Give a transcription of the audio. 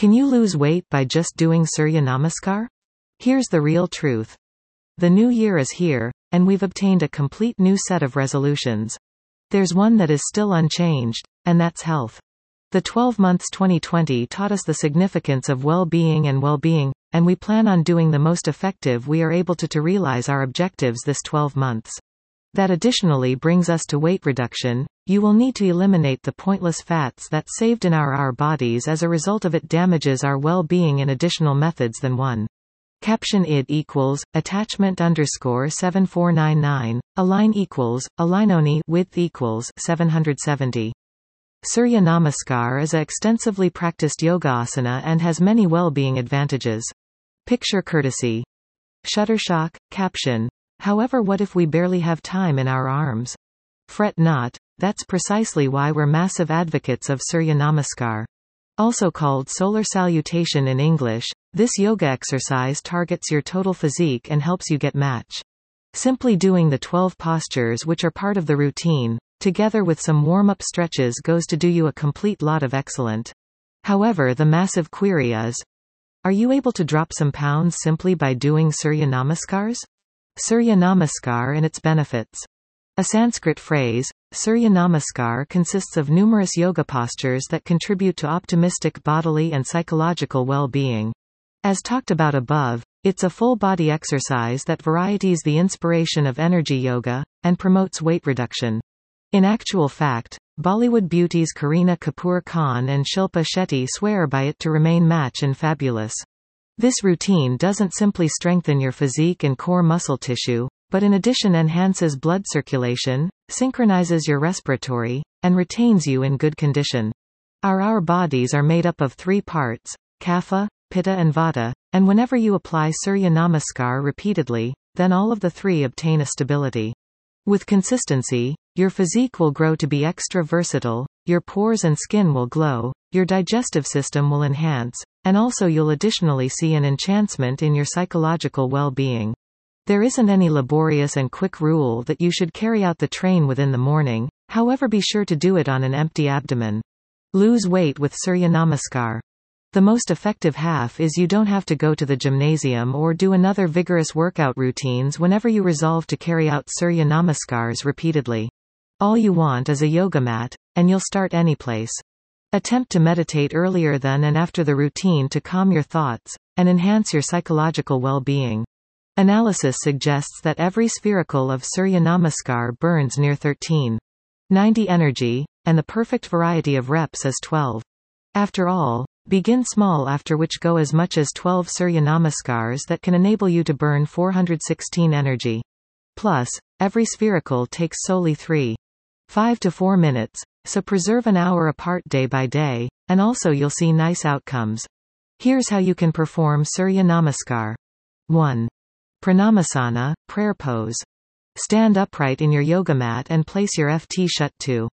Can you lose weight by just doing Surya Namaskar? Here's the real truth. The new year is here, and we've obtained a complete new set of resolutions. There's one that is still unchanged, and that's health. The 12 months 2020 taught us the significance of well-being and well-being, and we plan on doing the most effective we are able to to realize our objectives this 12 months. That additionally brings us to weight reduction. You will need to eliminate the pointless fats that saved in our our bodies as a result of it damages our well-being in additional methods than one. Caption id equals, attachment underscore 7499, align equals, alignoni width equals 770. Surya Namaskar is a extensively practiced yoga asana and has many well-being advantages. Picture courtesy. Shutterstock, caption, However what if we barely have time in our arms? Fret not, that's precisely why we're massive advocates of Surya Namaskar. Also called solar salutation in English, this yoga exercise targets your total physique and helps you get match. Simply doing the 12 postures which are part of the routine, together with some warm-up stretches goes to do you a complete lot of excellent. However the massive query is, are you able to drop some pounds simply by doing Surya Namaskars? Surya Namaskar and its benefits. A Sanskrit phrase, Surya Namaskar consists of numerous yoga postures that contribute to optimistic bodily and psychological well-being. As talked about above, it's a full-body exercise that varieties the inspiration of energy yoga, and promotes weight reduction. In actual fact, Bollywood beauties Kareena Kapoor Khan and Shilpa Shetty swear by it to remain match and fabulous. This routine doesn't simply strengthen your physique and core muscle tissue, but in addition enhances blood circulation, synchronizes your respiratory, and retains you in good condition. Our our bodies are made up of three parts, kapha, pitta and vata, and whenever you apply Surya Namaskar repeatedly, then all of the three obtain a stability. With consistency, your physique will grow to be extra versatile, your pores and skin will glow, your digestive system will enhance, and also you'll additionally see an enhancement in your psychological well-being. There isn't any laborious and quick rule that you should carry out the train within the morning, however be sure to do it on an empty abdomen. Lose weight with Surya Namaskar. The most effective half is you don't have to go to the gymnasium or do another vigorous workout routines whenever you resolve to carry out Surya Namaskars repeatedly. All you want is a yoga mat, and you'll start any place. Attempt to meditate earlier than and after the routine to calm your thoughts, and enhance your psychological well-being. Analysis suggests that every spherical of Surya Namaskar burns near 13. 90 energy, and the perfect variety of reps is 12. After all, begin small after which go as much as 12 Surya Namaskars that can enable you to burn 416 energy. Plus, every spherical takes solely 3. 5 to 4 minutes, so preserve an hour apart day by day, and also you'll see nice outcomes. Here's how you can perform Surya Namaskar. 1. Pranamasana, prayer pose. Stand upright in your yoga mat and place your FT shut to